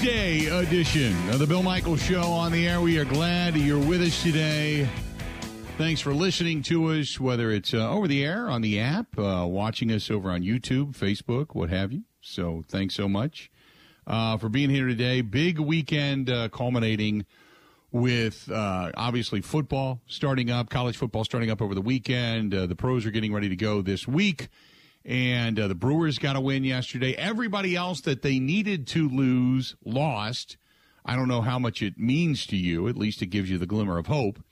Tuesday edition of the Bill Michaels Show on the air. We are glad you're with us today. Thanks for listening to us, whether it's uh, over the air, on the app, uh, watching us over on YouTube, Facebook, what have you. So thanks so much uh, for being here today. Big weekend uh, culminating with uh, obviously football starting up, college football starting up over the weekend. Uh, the pros are getting ready to go this week and uh, the Brewers got a win yesterday. Everybody else that they needed to lose lost. I don't know how much it means to you. At least it gives you the glimmer of hope.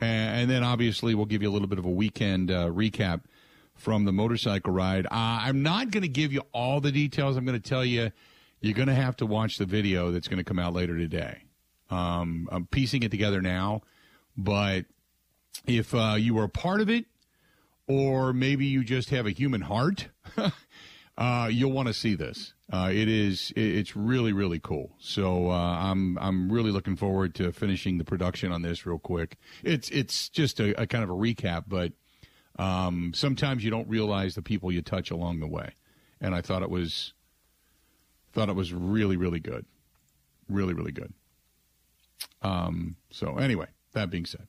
And then obviously we'll give you a little bit of a weekend uh, recap from the motorcycle ride. Uh, I'm not going to give you all the details. I'm going to tell you you're going to have to watch the video that's going to come out later today. Um, I'm piecing it together now, but if uh, you were a part of it, or maybe you just have a human heart, uh, you'll want to see this. Uh, it is it's really really cool. So uh, I'm I'm really looking forward to finishing the production on this real quick. It's it's just a, a kind of a recap, but um, sometimes you don't realize the people you touch along the way, and I thought it was thought it was really really good, really really good. Um, so anyway, that being said.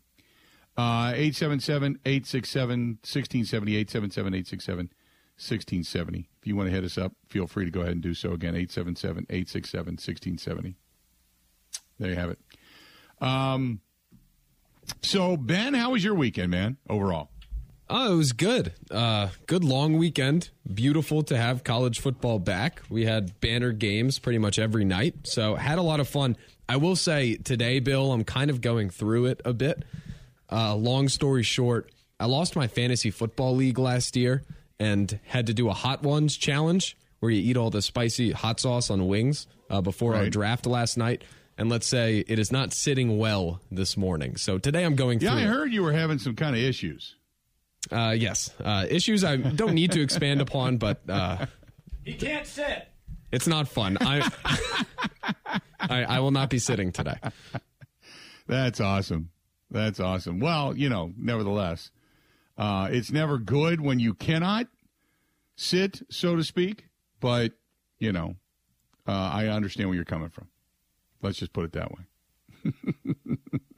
Uh, 877 867 1670. 877 867 1670. If you want to hit us up, feel free to go ahead and do so again. 877 867 1670. There you have it. Um, so, Ben, how was your weekend, man, overall? Oh, it was good. Uh, good long weekend. Beautiful to have college football back. We had banner games pretty much every night. So, had a lot of fun. I will say today, Bill, I'm kind of going through it a bit uh, long story short, I lost my fantasy football league last year and had to do a hot ones challenge where you eat all the spicy hot sauce on wings uh, before right. our draft last night. And let's say it is not sitting well this morning. So today I'm going yeah, through. Yeah, I heard you were having some kind of issues. Uh, yes, uh, issues I don't need to expand upon, but uh, he can't sit. It's not fun. I, I I will not be sitting today. That's awesome. That's awesome. Well, you know, nevertheless, uh, it's never good when you cannot sit, so to speak. But you know, uh, I understand where you're coming from. Let's just put it that way.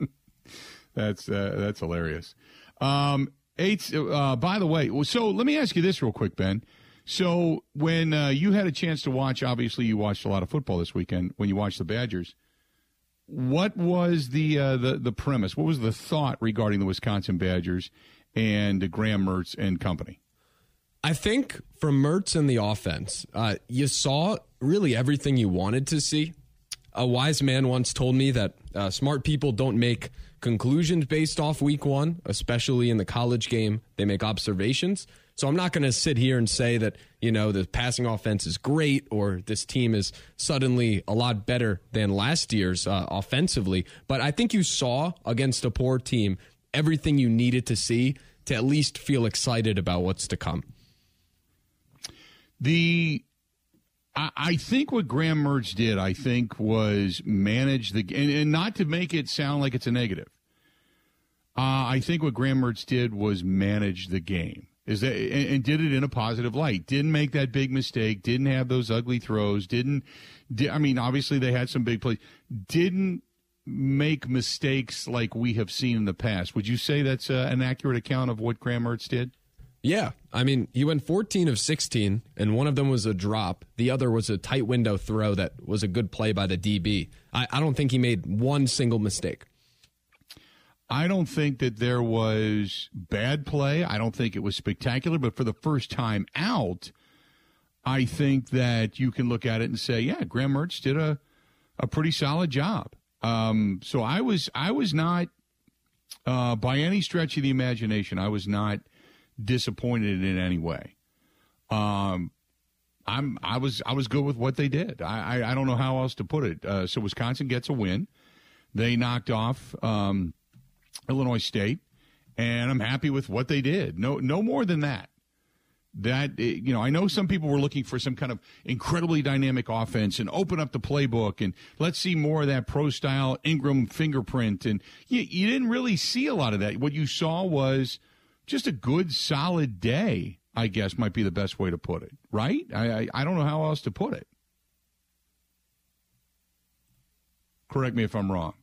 that's uh, that's hilarious. Um, eight. Uh, by the way, so let me ask you this real quick, Ben. So when uh, you had a chance to watch, obviously you watched a lot of football this weekend. When you watched the Badgers, what was the uh, the the premise? What was the thought regarding the Wisconsin Badgers and Graham Mertz and company? I think from Mertz and the offense, uh, you saw really everything you wanted to see. A wise man once told me that uh, smart people don't make conclusions based off week one, especially in the college game. They make observations. So I'm not going to sit here and say that, you know, the passing offense is great or this team is suddenly a lot better than last year's uh, offensively. But I think you saw against a poor team everything you needed to see to at least feel excited about what's to come. The I, think what Graham Mertz did, I think, was manage the and, and not to make it sound like it's a negative. Uh, I think what Graham Mertz did was manage the game. Is that and, and, did it in a positive light? Didn't make that big mistake. Didn't have those ugly throws. Didn't. Did, I mean, obviously they had some big plays. Didn't make mistakes like we have seen in the past. Would you say that's uh, an accurate account of what Graham Mertz did? Yeah, I mean, he went 14 of 16, and one of them was a drop. The other was a tight window throw that was a good play by the DB. I, I don't think he made one single mistake. I don't think that there was bad play. I don't think it was spectacular, but for the first time out, I think that you can look at it and say, yeah, Graham Mertz did a, a pretty solid job. Um, so I was I was not uh, by any stretch of the imagination, I was not disappointed in any way. Um, I'm I was I was good with what they did. I I, I don't know how else to put it. Uh, so Wisconsin gets a win. They knocked off. Um, Illinois State, and I'm happy with what they did. No, no more than that. That eh, you know, I know some people were looking for some kind of incredibly dynamic offense and open up the playbook and let's see more of that pro style Engram fingerprint. And you, you didn't really see a lot of that. What you saw was just a good, solid day. I guess might be the best way to put it. Right? I I, I don't know how else to put it. Correct me if I'm wrong.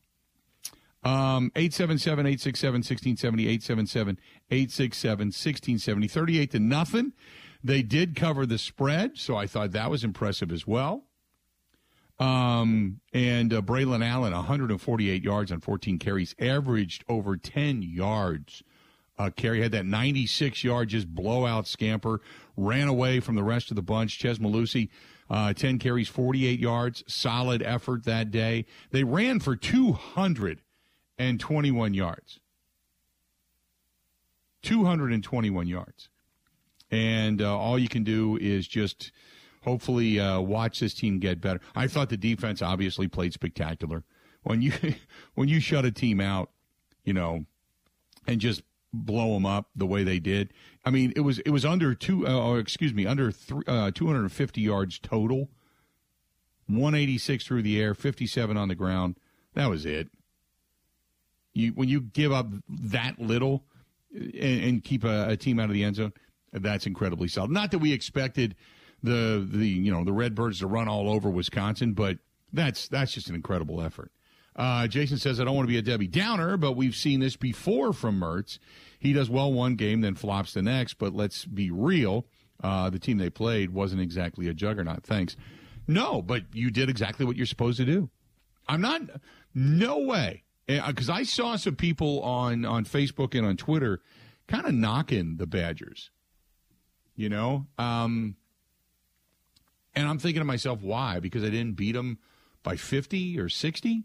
Um, 877 867 1670, 877 867 1670. 38 to nothing. They did cover the spread, so I thought that was impressive as well. Um, and uh, Braylon Allen, 148 yards on 14 carries, averaged over 10 yards. Uh, carry had that 96 yard just blowout scamper, ran away from the rest of the bunch. Chez Mellusi, uh, 10 carries, 48 yards, solid effort that day. They ran for 221 yards. 221 yards. And uh, all you can do is just hopefully uh, watch this team get better. I thought the defense obviously played spectacular. When you when you shut a team out, you know, and just blow them up the way they did. I mean, it was it was under two. Uh, or excuse me, under three, uh, 250 yards total. 186 through the air, 57 on the ground. That was it. You when you give up that little and, and keep a, a team out of the end zone, that's incredibly solid. Not that we expected the the you know the Redbirds to run all over Wisconsin, but that's that's just an incredible effort. Uh, Jason says I don't want to be a Debbie Downer, but we've seen this before from Mertz. He does well one game, then flops the next. But let's be real: uh, the team they played wasn't exactly a juggernaut. Thanks. No, but you did exactly what you're supposed to do. I'm not. No way, because I saw some people on on Facebook and on Twitter kind of knocking the Badgers. You know, um, and I'm thinking to myself, why? Because I didn't beat them by 50 or 60?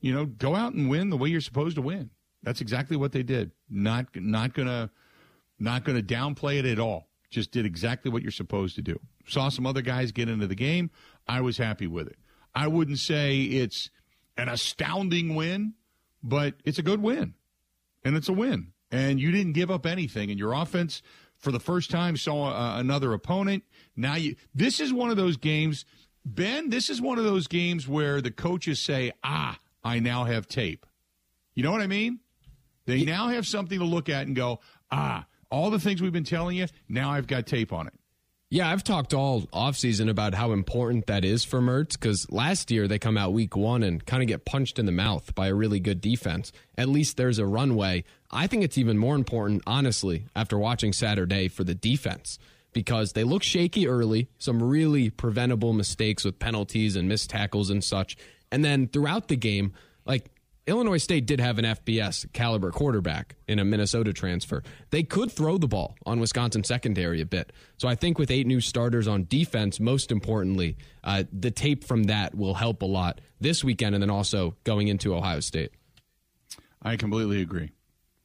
You know, go out and win the way you're supposed to win. That's exactly what they did. Not not gonna not gonna downplay it at all. Just did exactly what you're supposed to do. Saw some other guys get into the game. I was happy with it. I wouldn't say it's an astounding win, but it's a good win. And it's a win. And you didn't give up anything. And your offense, for the first time, saw uh, another opponent. Now you. This is one of those games, Ben. This is one of those games where the coaches say, "Ah, I now have tape." You know what I mean? They now have something to look at and go, "Ah, all the things we've been telling you. Now I've got tape on it." Yeah, I've talked all offseason about how important that is for Mertz because last year they come out week one and kind of get punched in the mouth by a really good defense. At least there's a runway. I think it's even more important, honestly, after watching Saturday for the defense because they look shaky early, some really preventable mistakes with penalties and missed tackles and such. And then throughout the game, like Illinois State did have an FBS caliber quarterback in a Minnesota transfer. They could throw the ball on Wisconsin secondary a bit. So I think with eight new starters on defense, most importantly, uh, the tape from that will help a lot this weekend and then also going into Ohio State. I completely agree.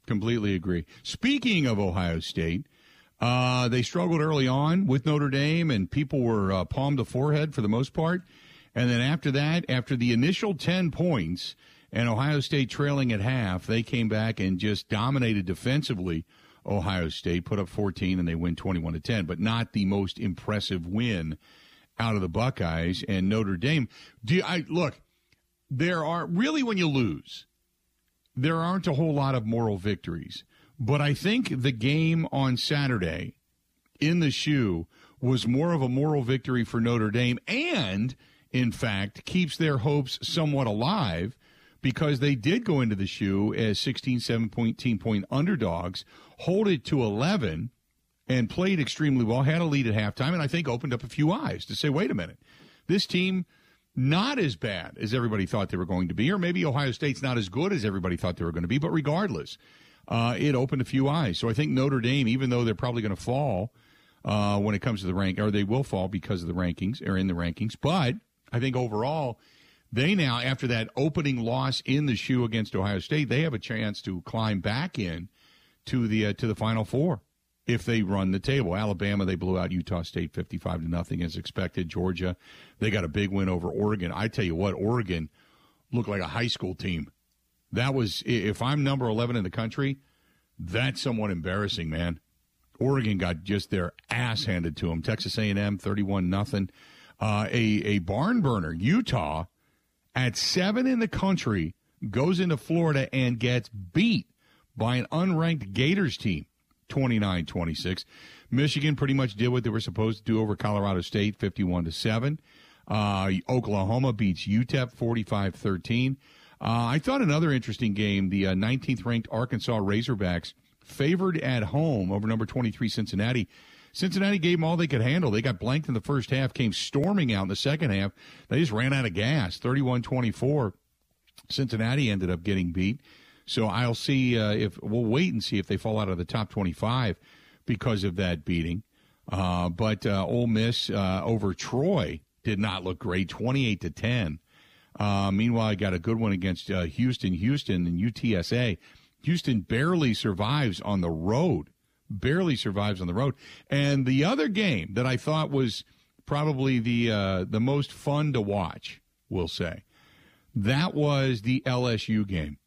Completely agree. Speaking of Ohio State, uh, they struggled early on with Notre Dame, and people were uh, palm to forehead for the most part. And then after that, after the initial 10 points and Ohio State trailing at half, they came back and just dominated defensively. Ohio State put up 14 and they win 21 to 10, but not the most impressive win out of the Buckeyes and Notre Dame. Do I look? There are really when you lose, there aren't a whole lot of moral victories. But I think the game on Saturday in the shoe was more of a moral victory for Notre Dame and, in fact, keeps their hopes somewhat alive because they did go into the shoe as 16, 17 point underdogs, hold it to 11, and played extremely well, had a lead at halftime, and I think opened up a few eyes to say, wait a minute, this team not as bad as everybody thought they were going to be, or maybe Ohio State's not as good as everybody thought they were going to be, but regardless, uh, it opened a few eyes. So I think Notre Dame, even though they're probably going to fall uh, when it comes to the rank, or they will fall because of the rankings or in the rankings, but I think overall they now, after that opening loss in the shoe against Ohio State, they have a chance to climb back in to the uh, to the Final Four if they run the table. Alabama, they blew out Utah State fifty-five to nothing as expected. Georgia, they got a big win over Oregon. I tell you what, Oregon looked like a high school team. That was if I'm number 11 in the country, that's somewhat embarrassing, man. Oregon got just their ass handed to them. Texas A&M 31 nothing. Uh, a a barn burner. Utah at 7 in the country goes into Florida and gets beat by an unranked Gators team 29-26. Michigan pretty much did what they were supposed to do over Colorado State 51 to 7. Uh, Oklahoma beats UTEP 45 13. Uh, I thought another interesting game, the uh, 19th ranked Arkansas Razorbacks favored at home over number 23 Cincinnati. Cincinnati gave them all they could handle. They got blanked in the first half, came storming out in the second half. They just ran out of gas, 31 24. Cincinnati ended up getting beat. So I'll see uh, if we'll wait and see if they fall out of the top 25 because of that beating. Uh, but uh, Ole Miss uh, over Troy did not look great, 28 to 10. Uh, meanwhile, I got a good one against uh, Houston, Houston, and UTSA. Houston barely survives on the road, barely survives on the road. And the other game that I thought was probably the uh, the most fun to watch, we'll say, that was the LSU game.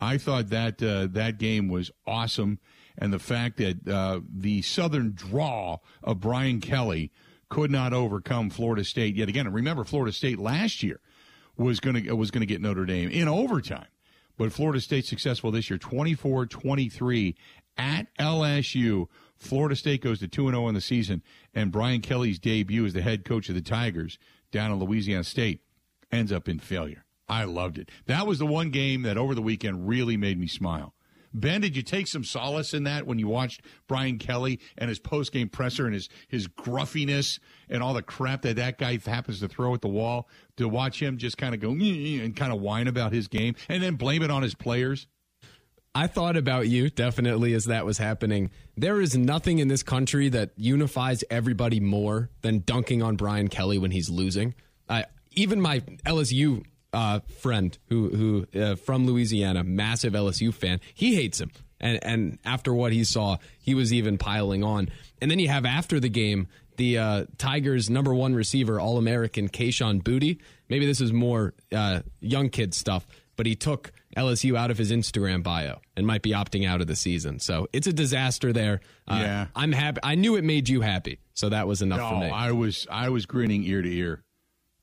I thought that uh, that game was awesome, and the fact that uh, the Southern draw of Brian Kelly could not overcome Florida State yet again. Remember, Florida State last year was going to was going to get Notre Dame in overtime, but Florida State successful this year, 24-23 at LSU. Florida State goes to 2 0 in the season, and Brian Kelly's debut as the head coach of the Tigers down in Louisiana State ends up in failure. I loved it. That was the one game that over the weekend really made me smile. Ben, did you take some solace in that when you watched Brian Kelly and his post game presser and his his gruffiness and all the crap that that guy happens to throw at the wall? To watch him just kind of go mm, mm, mm, and kind of whine about his game and then blame it on his players. I thought about you definitely as that was happening. There is nothing in this country that unifies everybody more than dunking on Brian Kelly when he's losing. Even my LSU uh, friend who who uh, from Louisiana, massive LSU fan, he hates him. And and after what he saw, he was even piling on. And then you have after the game the uh, Tigers' number one receiver, All American Kayshon Boutte. Maybe this is more uh, young kid stuff, but he took LSU out of his Instagram bio and might be opting out of the season. So it's a disaster there. Uh, Yeah. I'm happy. I knew it made you happy, so that was enough for No, me. I was I was grinning ear to ear.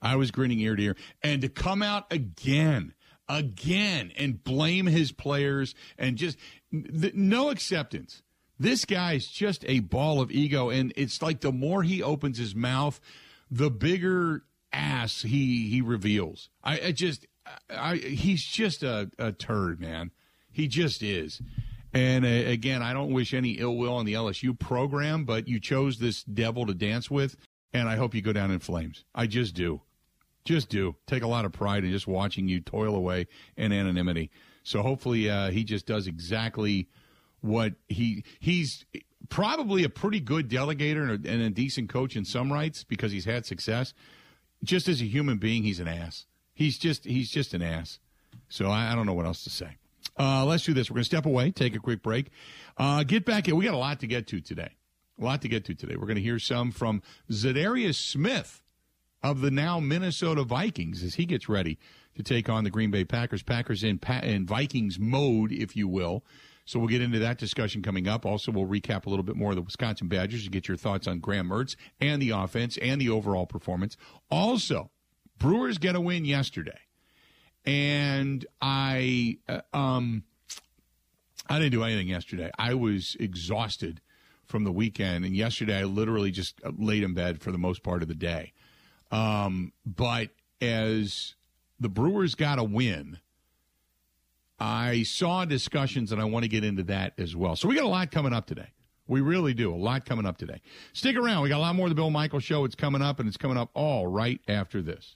I was grinning ear to ear, and to come out again, again, and blame his players and just th- no acceptance. This guy's just a ball of ego, and it's like the more he opens his mouth, the bigger ass he he reveals. I, I just, I, he's just a, a turd, man. He just is. And uh, again, I don't wish any ill will on the LSU program, but you chose this devil to dance with, and I hope you go down in flames. I just do. Just do. Take a lot of pride in just watching you toil away in anonymity. So hopefully uh, he just does exactly what he he's probably a pretty good delegator and a, and a decent coach in some rights because he's had success. Just as a human being, he's an ass. He's just he's just an ass. So I, I don't know what else to say. Uh, let's do this. We're going to step away, take a quick break, uh, get back in. We got a lot to get to today. A lot to get to today. We're going to hear some from Za'Darius Smith of the now Minnesota Vikings as he gets ready to take on the Green Bay Packers. Packers in, pa- in Vikings mode, if you will. So we'll get into that discussion coming up. Also, we'll recap a little bit more of the Wisconsin Badgers and get your thoughts on Graham Mertz and the offense and the overall performance. Also, Brewers get a win yesterday, and I uh, um I didn't do anything yesterday. I was exhausted from the weekend, and yesterday I literally just laid in bed for the most part of the day. Um, but as the Brewers got a win, I saw discussions, and I want to get into that as well. So we got a lot coming up today. We really do. A lot coming up today. Stick around. We got a lot more of the Bill Michaels Show. It's coming up, and it's coming up all right after this.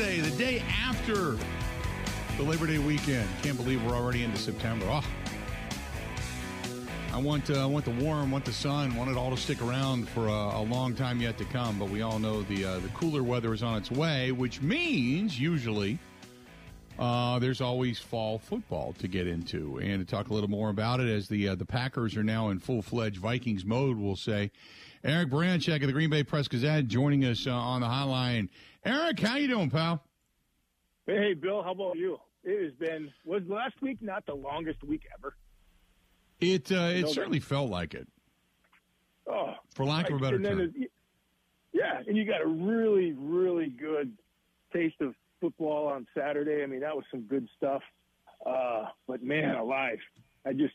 Tuesday, the day after the Labor Day weekend. Can't believe we're already into September. Oh, I want uh, I want the warm, want the sun, want it all to stick around for a, a long time yet to come. But we all know the uh, the cooler weather is on its way, which means usually uh, there's always fall football to get into. And to talk a little more about it, as the uh, the Packers are now in full fledged Vikings mode, we'll say. Eric Baranczyk of the Green Bay Press Gazette joining us uh, on the hotline. Eric, how you doing, pal? Hey, Bill, how about you? It has been was last week not the longest week ever. It uh, it certainly felt like it. Oh, for lack of a better term. yeah, and you got a really, really good taste of football on Saturday. I mean, that was some good stuff. Uh, but man, alive! I just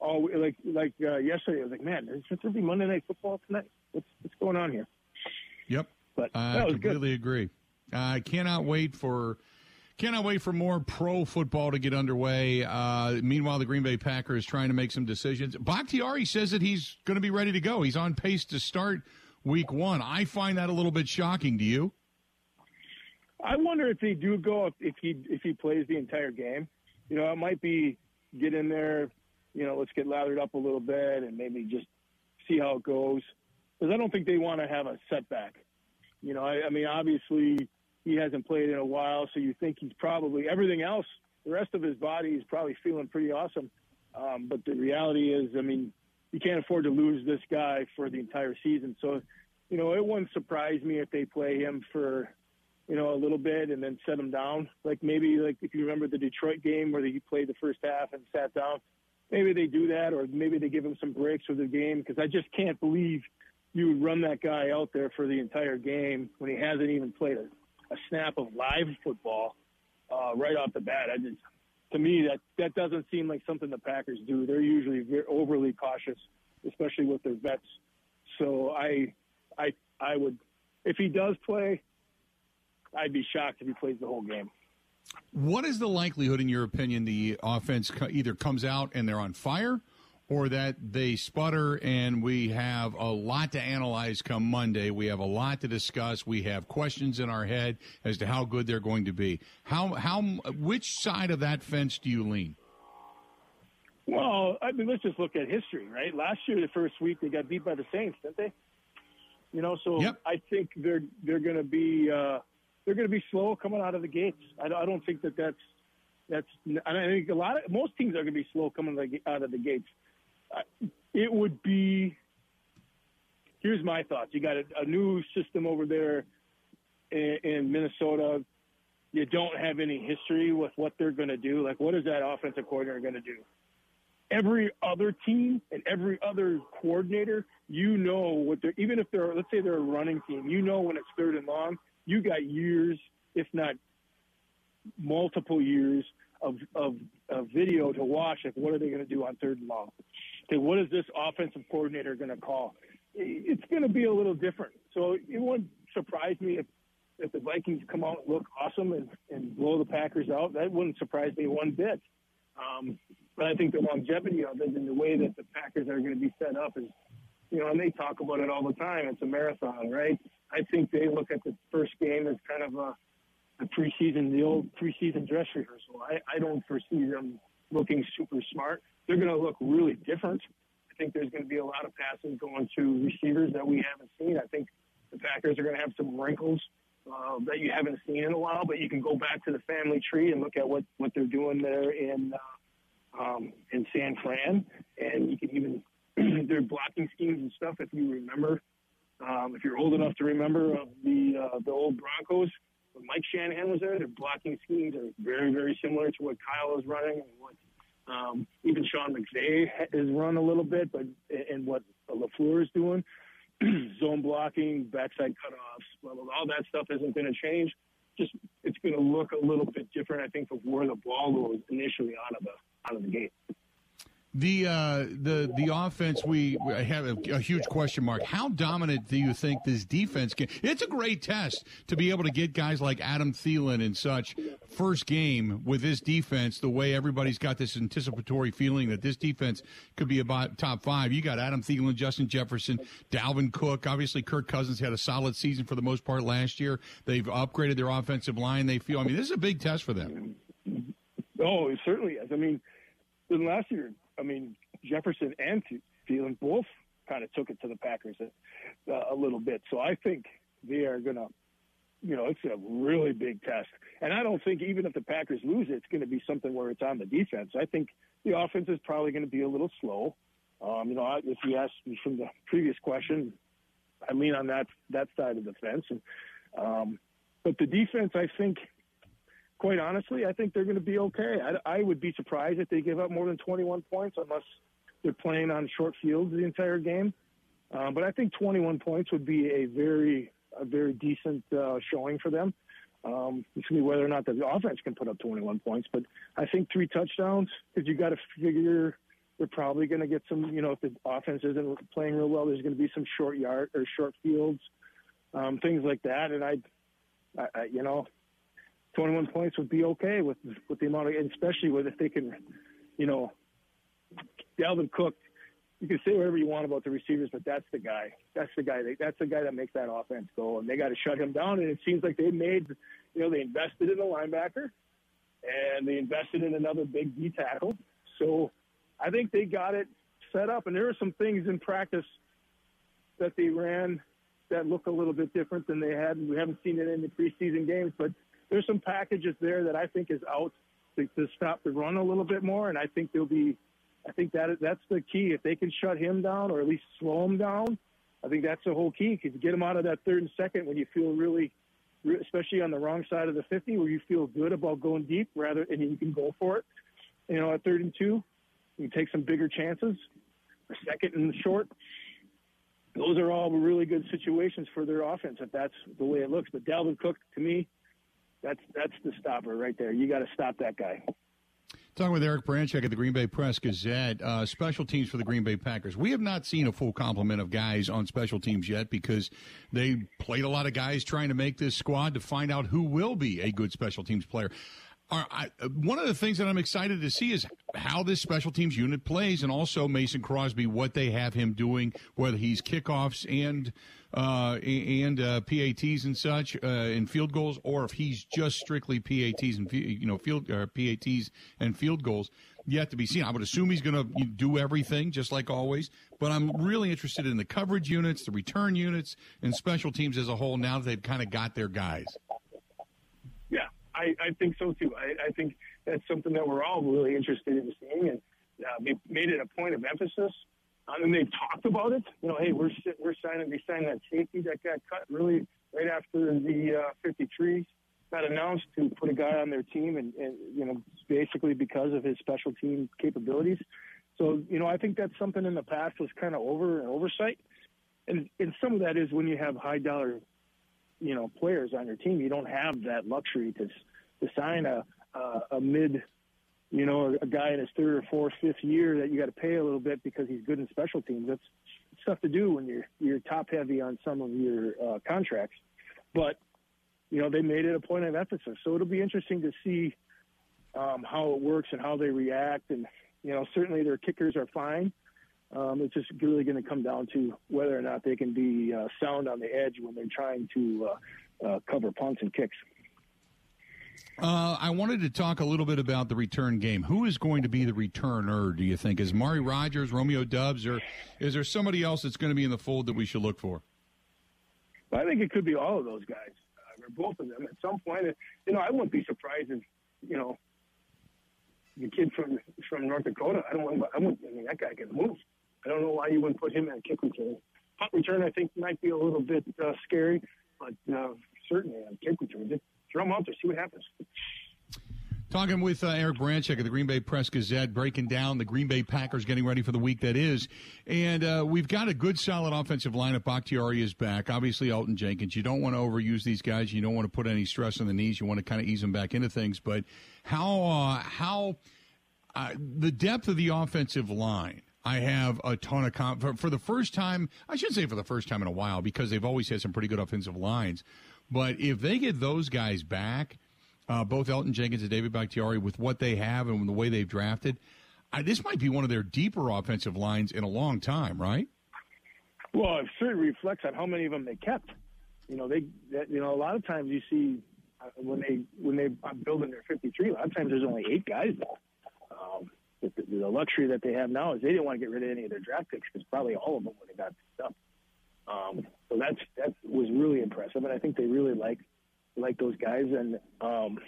oh like like uh, yesterday. I was like, man, is there be Monday Night Football tonight? What's what's going on here? Yep, but I completely good. agree. I cannot wait for cannot wait for more pro football to get underway. Uh, meanwhile, the Green Bay Packers trying to make some decisions. Bakhtiari says that he's going to be ready to go. He's on pace to start week one. I find that a little bit shocking. Do you? I wonder if they do go if he if he plays the entire game. You know, it might be get in there. You know, let's get lathered up a little bit and maybe just see how it goes. Because I don't think they want to have a setback. You know, I, I mean, obviously he hasn't played in a while, so you think he's probably everything else. The rest of his body is probably feeling pretty awesome. Um, but the reality is, I mean, you can't afford to lose this guy for the entire season. So, you know, it wouldn't surprise me if they play him for you know, a little bit and then set him down. Like maybe like if you remember the Detroit game where he played the first half and sat down, maybe they do that, or maybe they give him some breaks for the game because I just can't believe you would run that guy out there for the entire game when he hasn't even played a, a snap of live football uh, right off the bat. I just to me that that doesn't seem like something the Packers do. They're usually very overly cautious, especially with their vets. So I I I would if he does play, I'd be shocked if he plays the whole game. What is the likelihood, in your opinion, the offense either comes out and they're on fire, or that they sputter and we have a lot to analyze come Monday? We have a lot to discuss. We have questions in our head as to how good they're going to be. How how which side of that fence do you lean? Well, I mean, let's just look at history, right? Last year, the first week, they got beat by the Saints, didn't they? You know, so yep. I think they're they're going to be. Uh, they're going to be slow coming out of the gates. I, I don't think that that's that's. And I think a lot of most teams are going to be slow coming out of the gates. It would be. Here's my thoughts. You got a, a new system over there in, in Minnesota. You don't have any history with what they're going to do. Like, what is that offensive coordinator going to do? Every other team and every other coordinator, you know what they're. Even if they're, let's say they're a running team, you know when it's third and long you got years, if not multiple years, of, of, of video to watch. Like, what are they going to do on third and long? Okay, what is this offensive coordinator going to call? It's going to be a little different. So it wouldn't surprise me if, if the Vikings come out and look awesome and, and blow the Packers out. That wouldn't surprise me one bit. Um, but I think the longevity of it and the way that the Packers are going to be set up is, you know, and they talk about it all the time. It's a marathon, right? I think they look at the first game as kind of a, a preseason, the old preseason dress rehearsal. I, I don't foresee them looking super smart. They're going to look really different. I think there's going to be a lot of passes going to receivers that we haven't seen. I think the Packers are going to have some wrinkles uh, that you haven't seen in a while, but you can go back to the family tree and look at what, what they're doing there in uh, um, in San Fran, and you can even their blocking schemes and stuff. If you remember um, if you're old enough to remember of the uh, the old Broncos, when Mike Shanahan was there, their blocking schemes are very very similar to what Kyle is running and what um, even Sean McVay has run a little bit, but and what LaFleur is doing, zone blocking, backside cutoffs, blah, blah, blah, all that stuff isn't going to change. Just it's going to look a little bit different, I think, of where the ball goes initially out of the out of the gate. The uh, the the offense we have a, a, huge question mark. How dominant do you think this defense can? It's a great test to be able to get guys like Adam Thielen and such first game with this defense. The way everybody's got this anticipatory feeling that this defense could be about top five. You got Adam Thielen, Justin Jefferson, Dalvin Cook. Obviously, Kirk Cousins had a solid season for the most part last year. They've upgraded their offensive line. They feel. I mean, this is a big test for them. Oh, it certainly is. I mean, last year I mean, Jefferson and Thielen both kind of took it to the Packers a, uh, a little bit. So I think they are going to you know, it's a really big test. And I don't think even if the Packers lose it, it's going to be something where it's on the defense. I think the offense is probably going to be a little slow. Um, you know, if you asked me from the previous question, I lean on that that side of the fence. And um, but the defense, I think, quite honestly, I think they're going to be okay. I, I would be surprised if they give up more than 21 points unless they're playing on short fields the entire game. Um, but I think 21 points would be a very a very decent uh, showing for them. Um, it's going to be whether or not the offense can put up 21 points. But I think three touchdowns because you got to figure they're probably going to get some. You know, if the offense isn't playing real well, there's going to be some short yard or short fields, um, things like that. And I, I, I, you know, 21 points would be okay with with the amount of, especially with if they can, you know, Dalvin Cook you can say whatever you want about the receivers, but that's the guy. That's the guy. That, that's the guy that makes that offense go, and they got to shut him down. And it seems like they made, you know, they invested in a linebacker, and they invested in another big D tackle. So I think they got it set up. And there are some things in practice that they ran that look a little bit different than they had. We haven't seen it in the preseason games, but there's some packages there that I think is out to, to stop the run a little bit more, and I think they'll be I think that that's the key. If they can shut him down or at least slow him down, I think that's the whole key. Because get him out of that third and second when you feel really, especially on the wrong side of the 50, where you feel good about going deep rather, and you can go for it. You know, at third and two, you take some bigger chances. Second and short, those are all really good situations for their offense if that's the way it looks. But Dalvin Cook, to me, that's that's the stopper right there. You got to stop that guy. Talking with Eric Baranczyk at the Green Bay Press Gazette, uh, special teams for the Green Bay Packers. We have not seen a full complement of guys on special teams yet because they played a lot of guys trying to make this squad to find out who will be a good special teams player. I, one of the things that I'm excited to see is how this special teams unit plays, and also Mason Crosby, what they have him doing, whether he's kickoffs and uh, and uh, PATs and such uh, in field goals, or if he's just strictly PATs and you know field uh, PATs and field goals. Yet to be seen. I would assume he's going to do everything just like always, but I'm really interested in the coverage units, the return units, and special teams as a whole. Now that they've kind of got their guys. Yeah, I, I think so too. I, I think that's something that we're all really interested in seeing, and uh, we made it a point of emphasis I mean, they've talked about it. You know, hey, we're we're signing. They signed that safety that got cut really right after the uh, 53 got announced to put a guy on their team, and, and you know, basically because of his special team capabilities. So, you know, I think that's something in the past was kind of over an oversight, and and some of that is when you have high dollar, you know, players on your team, you don't have that luxury to to sign a a, a mid you know, a guy in his third or fourth, fifth year that you got to pay a little bit because he's good in special teams. That's tough to do when you're you're top heavy on some of your uh, contracts. But you know, they made it a point of emphasis, so it'll be interesting to see um, how it works and how they react. And you know, certainly their kickers are fine. Um, it's just really going to come down to whether or not they can be uh, sound on the edge when they're trying to uh, uh, cover punts and kicks. Uh, I wanted to talk a little bit about the return game. Who is going to be the returner, do you think? Is Mari Rodgers, Romeo Doubs, or is there somebody else that's going to be in the fold that we should look for? I think it could be all of those guys, uh, or both of them at some point. You know, I wouldn't be surprised if, you know, the kid from from North Dakota, I don't I wouldn't, I mean, that guy can move. I don't know why you wouldn't put him in a kick return. Punt return, I think, might be a little bit uh, scary, but uh, certainly a kick return. Throw them out there, see what happens. Talking with uh, Eric Baranczyk of the Green Bay Press Gazette, breaking down the Green Bay Packers getting ready for the week that is. And uh, we've got a good, solid offensive lineup. Bakhtiari is back. Obviously, Elgton Jenkins. You don't want to overuse these guys. You don't want to put any stress on the knees. You want to kind of ease them back into things. But how, uh, how, uh, the depth of the offensive line. I have a ton of com- for, for the first time. I should say for the first time in a while because they've always had some pretty good offensive lines. But if they get those guys back, uh, both Elgton Jenkins and David Bakhtiari, with what they have and the way they've drafted, uh, this might be one of their deeper offensive lines in a long time, right? Well, it certainly reflects on how many of them they kept. You know, they, that, you know, a lot of times you see uh, when they when they are building their 53, a lot of times there's only eight guys though. Um, the, the luxury that they have now is they didn't want to get rid of any of their draft picks because probably all of them would have got picked up. Um, so that's that was really impressive, and I think they really like like those guys, and um,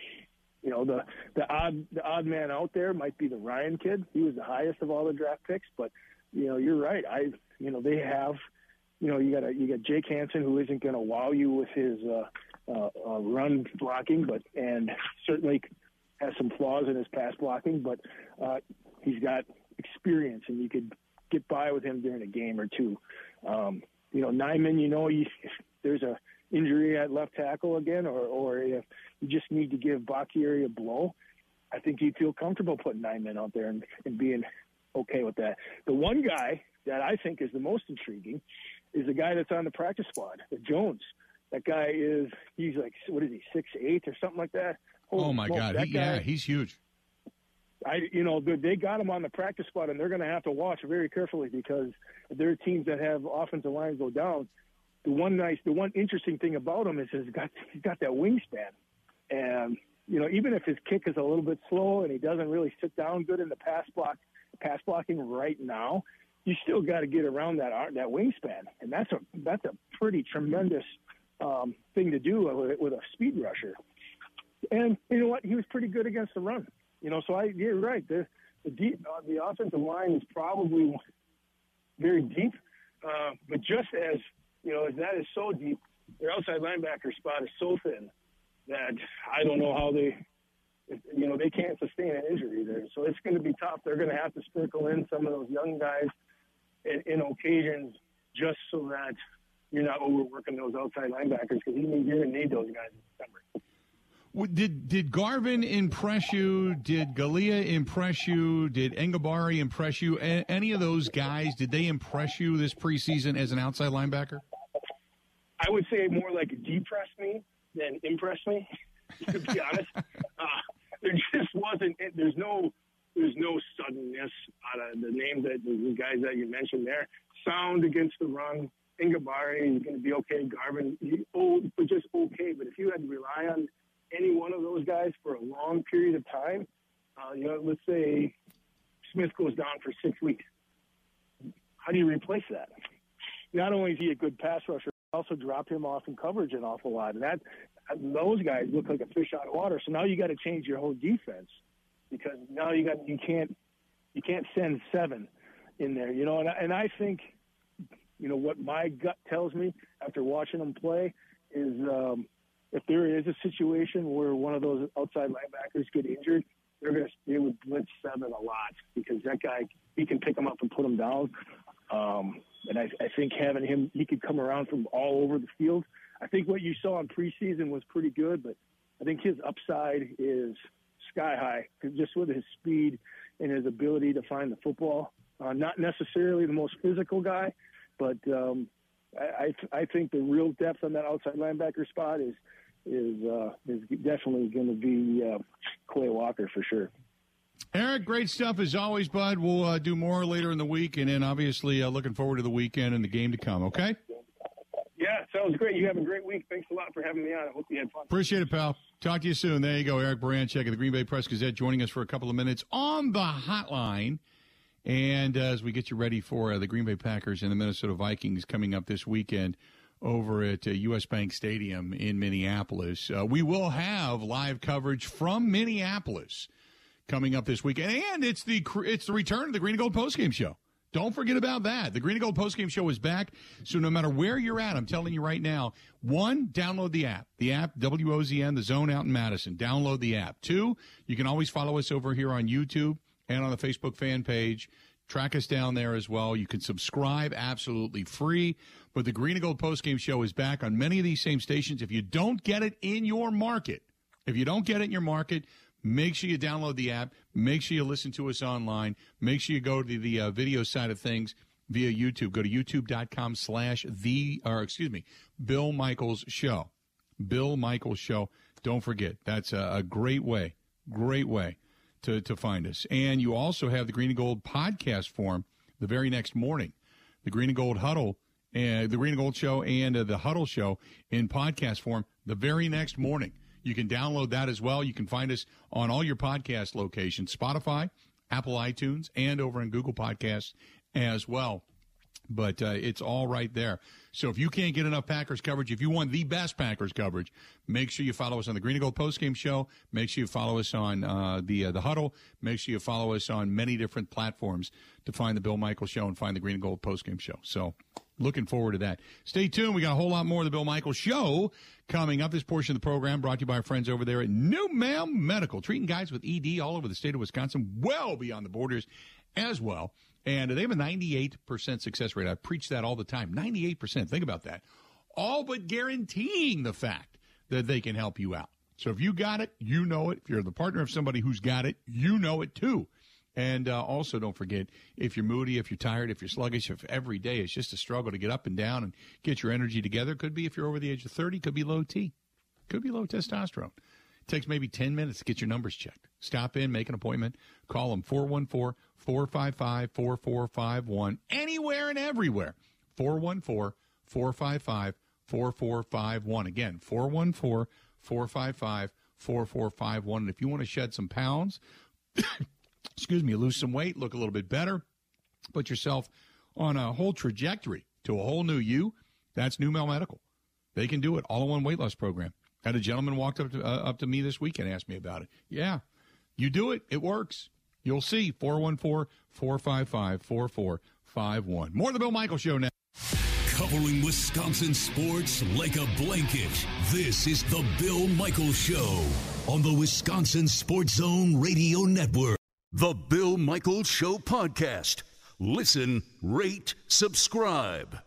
you know the the odd the odd man out there might be the Ryan kid. He was the highest of all the draft picks, but you know you're right. I you know they have you know you got a, you got Jake Hanson who isn't going to wow you with his uh, uh, uh, run blocking, but and certainly has some flaws in his pass blocking, but uh, he's got experience, and you could get by with him during a game or two. Um, you know, Nijman, you know, you, if there's a injury at left tackle again, or or if you just need to give Bakhtiari a blow, I think you'd feel comfortable putting Nijman out there and, and being okay with that. The one guy that I think is the most intriguing is the guy that's on the practice squad, the Jones. That guy is he's like what is he six eight or something like that. Holy oh my god, he, guy, yeah, he's huge. I, you know, they got him on the practice squad, and they're going to have to watch very carefully because there are teams that have offensive lines go down. The one nice, the one interesting thing about him is he's got he's got that wingspan, and you know, even if his kick is a little bit slow and he doesn't really sit down good in the pass block, pass blocking right now, you still got to get around that that wingspan, and that's a that's a pretty tremendous um, thing to do with, with a speed rusher. And you know what? He was pretty good against the run. You know, so I you're right. The the deep uh, the offensive line is probably very deep, uh, but just as you know, as that is so deep, their outside linebacker spot is so thin that I don't know how they, you know, they can't sustain an injury there. So it's going to be tough. They're going to have to sprinkle in some of those young guys in, in occasions just so that you're not overworking those outside linebackers because you're going to need those guys. Did did Garvin impress you? Did Galeai impress you? Did Enagbare impress you? A- any of those guys did they impress you this preseason as an outside linebacker? I would say more like depress me than impress me. To be honest, uh, there just wasn't. There's no. There's no suddenness out of the names that the guys that you mentioned there. Sound against the run. Enagbare is going to be okay. Garvin, he, oh, just okay. But if you had to rely on any one of those guys for a long period of time, uh, you know, let's say Smith goes down for six weeks. How do you replace that? Not only is he a good pass rusher, also drop him off in coverage an awful lot, and that those guys look like a fish out of water. So now you got to change your whole defense because now you got you can't you can't send seven in there, you know. And I, and I think you know what my gut tells me after watching them play is um, if there is a situation where one of those outside linebackers get injured, they're going to they would blitz seven a lot because that guy he can pick them up and put them down. Um, and I, I think having him, he could come around from all over the field. I think what you saw in preseason was pretty good, but I think his upside is sky high just with his speed and his ability to find the football. Uh, not necessarily the most physical guy, but um, I, I think the real depth on that outside linebacker spot is is uh, is definitely going to be uh, Quay Walker for sure. Eric, great stuff as always, bud. We'll uh, do more later in the week, and then obviously uh, looking forward to the weekend and the game to come. Okay. Yeah, sounds great. You have a great week. Thanks a lot for having me on. I hope you had fun. Appreciate it, pal. Talk to you soon. There you go, Eric Baranczyk of the Green Bay Press Gazette, joining us for a couple of minutes on the hotline. And uh, as we get you ready for uh, the Green Bay Packers and the Minnesota Vikings coming up this weekend over at uh, U.S. Bank Stadium in Minneapolis, uh, we will have live coverage from Minneapolis coming up this weekend, and it's the it's the return of the Green and Gold postgame show. Don't forget about that. The Green and Gold postgame show is back. So no matter where you're at, I'm telling you right now, one, download the app. The app, WOZN, the zone out in Madison. Download the app. Two, you can always follow us over here on YouTube and on the Facebook fan page. Track us down there as well. You can subscribe absolutely free. But the Green and Gold postgame show is back on many of these same stations. If you don't get it in your market, if you don't get it in your market, make sure you download the app. Make sure you listen to us online. Make sure you go to the uh, video side of things via YouTube. Go to youtube.com slash the, or excuse me, Bill Michaels Show. Bill Michaels Show. Don't forget, that's a, a great way, great way to, to find us. And you also have the Green and Gold podcast form the very next morning. The Green and Gold Huddle, uh, the Green and Gold Show, and uh, the Huddle Show in podcast form the very next morning. You can download that as well. You can find us on all your podcast locations Spotify, Apple iTunes, and over in Google Podcasts as well. but uh, it's all right there. So if you can't get enough Packers coverage, if you want the best Packers coverage, make sure you follow us on the Green and Gold postgame show. Make sure you follow us on uh, the uh, the huddle. Make sure you follow us on many different platforms to find the Bill Michaels show and find the Green and Gold postgame show. So looking forward to that. Stay tuned. We got a whole lot more of the Bill Michaels show coming up. This portion of the program brought to you by our friends over there at New NuMale Medical, treating guys with ED all over the state of Wisconsin, well beyond the borders as well. And they have a 98% success rate. I preach that all the time. 98%. Think about that. All but guaranteeing the fact that they can help you out. So if you got it, you know it. If you're the partner of somebody who's got it, you know it too. And uh, also, don't forget if you're moody, if you're tired, if you're sluggish, if every day is just a struggle to get up and down and get your energy together, could be if you're over the age of 30, could be low T, could be low testosterone. Takes maybe 10 minutes to get your numbers checked. Stop in, make an appointment, call them 414 455 4451, anywhere and everywhere. 414 455 4451. Again, 414 455 4451. And if you want to shed some pounds, excuse me, lose some weight, look a little bit better, put yourself on a whole trajectory to a whole new you, that's NuMale Medical. They can do it all in one weight loss program. Had a gentleman walked up to, uh, up to me this week and asked me about it. Yeah, you do it, it works. You'll see 414 455 4451. More of the Bill Michaels Show now. Covering Wisconsin sports like a blanket. This is the Bill Michaels Show on the Wisconsin Sports Zone Radio Network. The Bill Michaels Show podcast. Listen, rate, subscribe.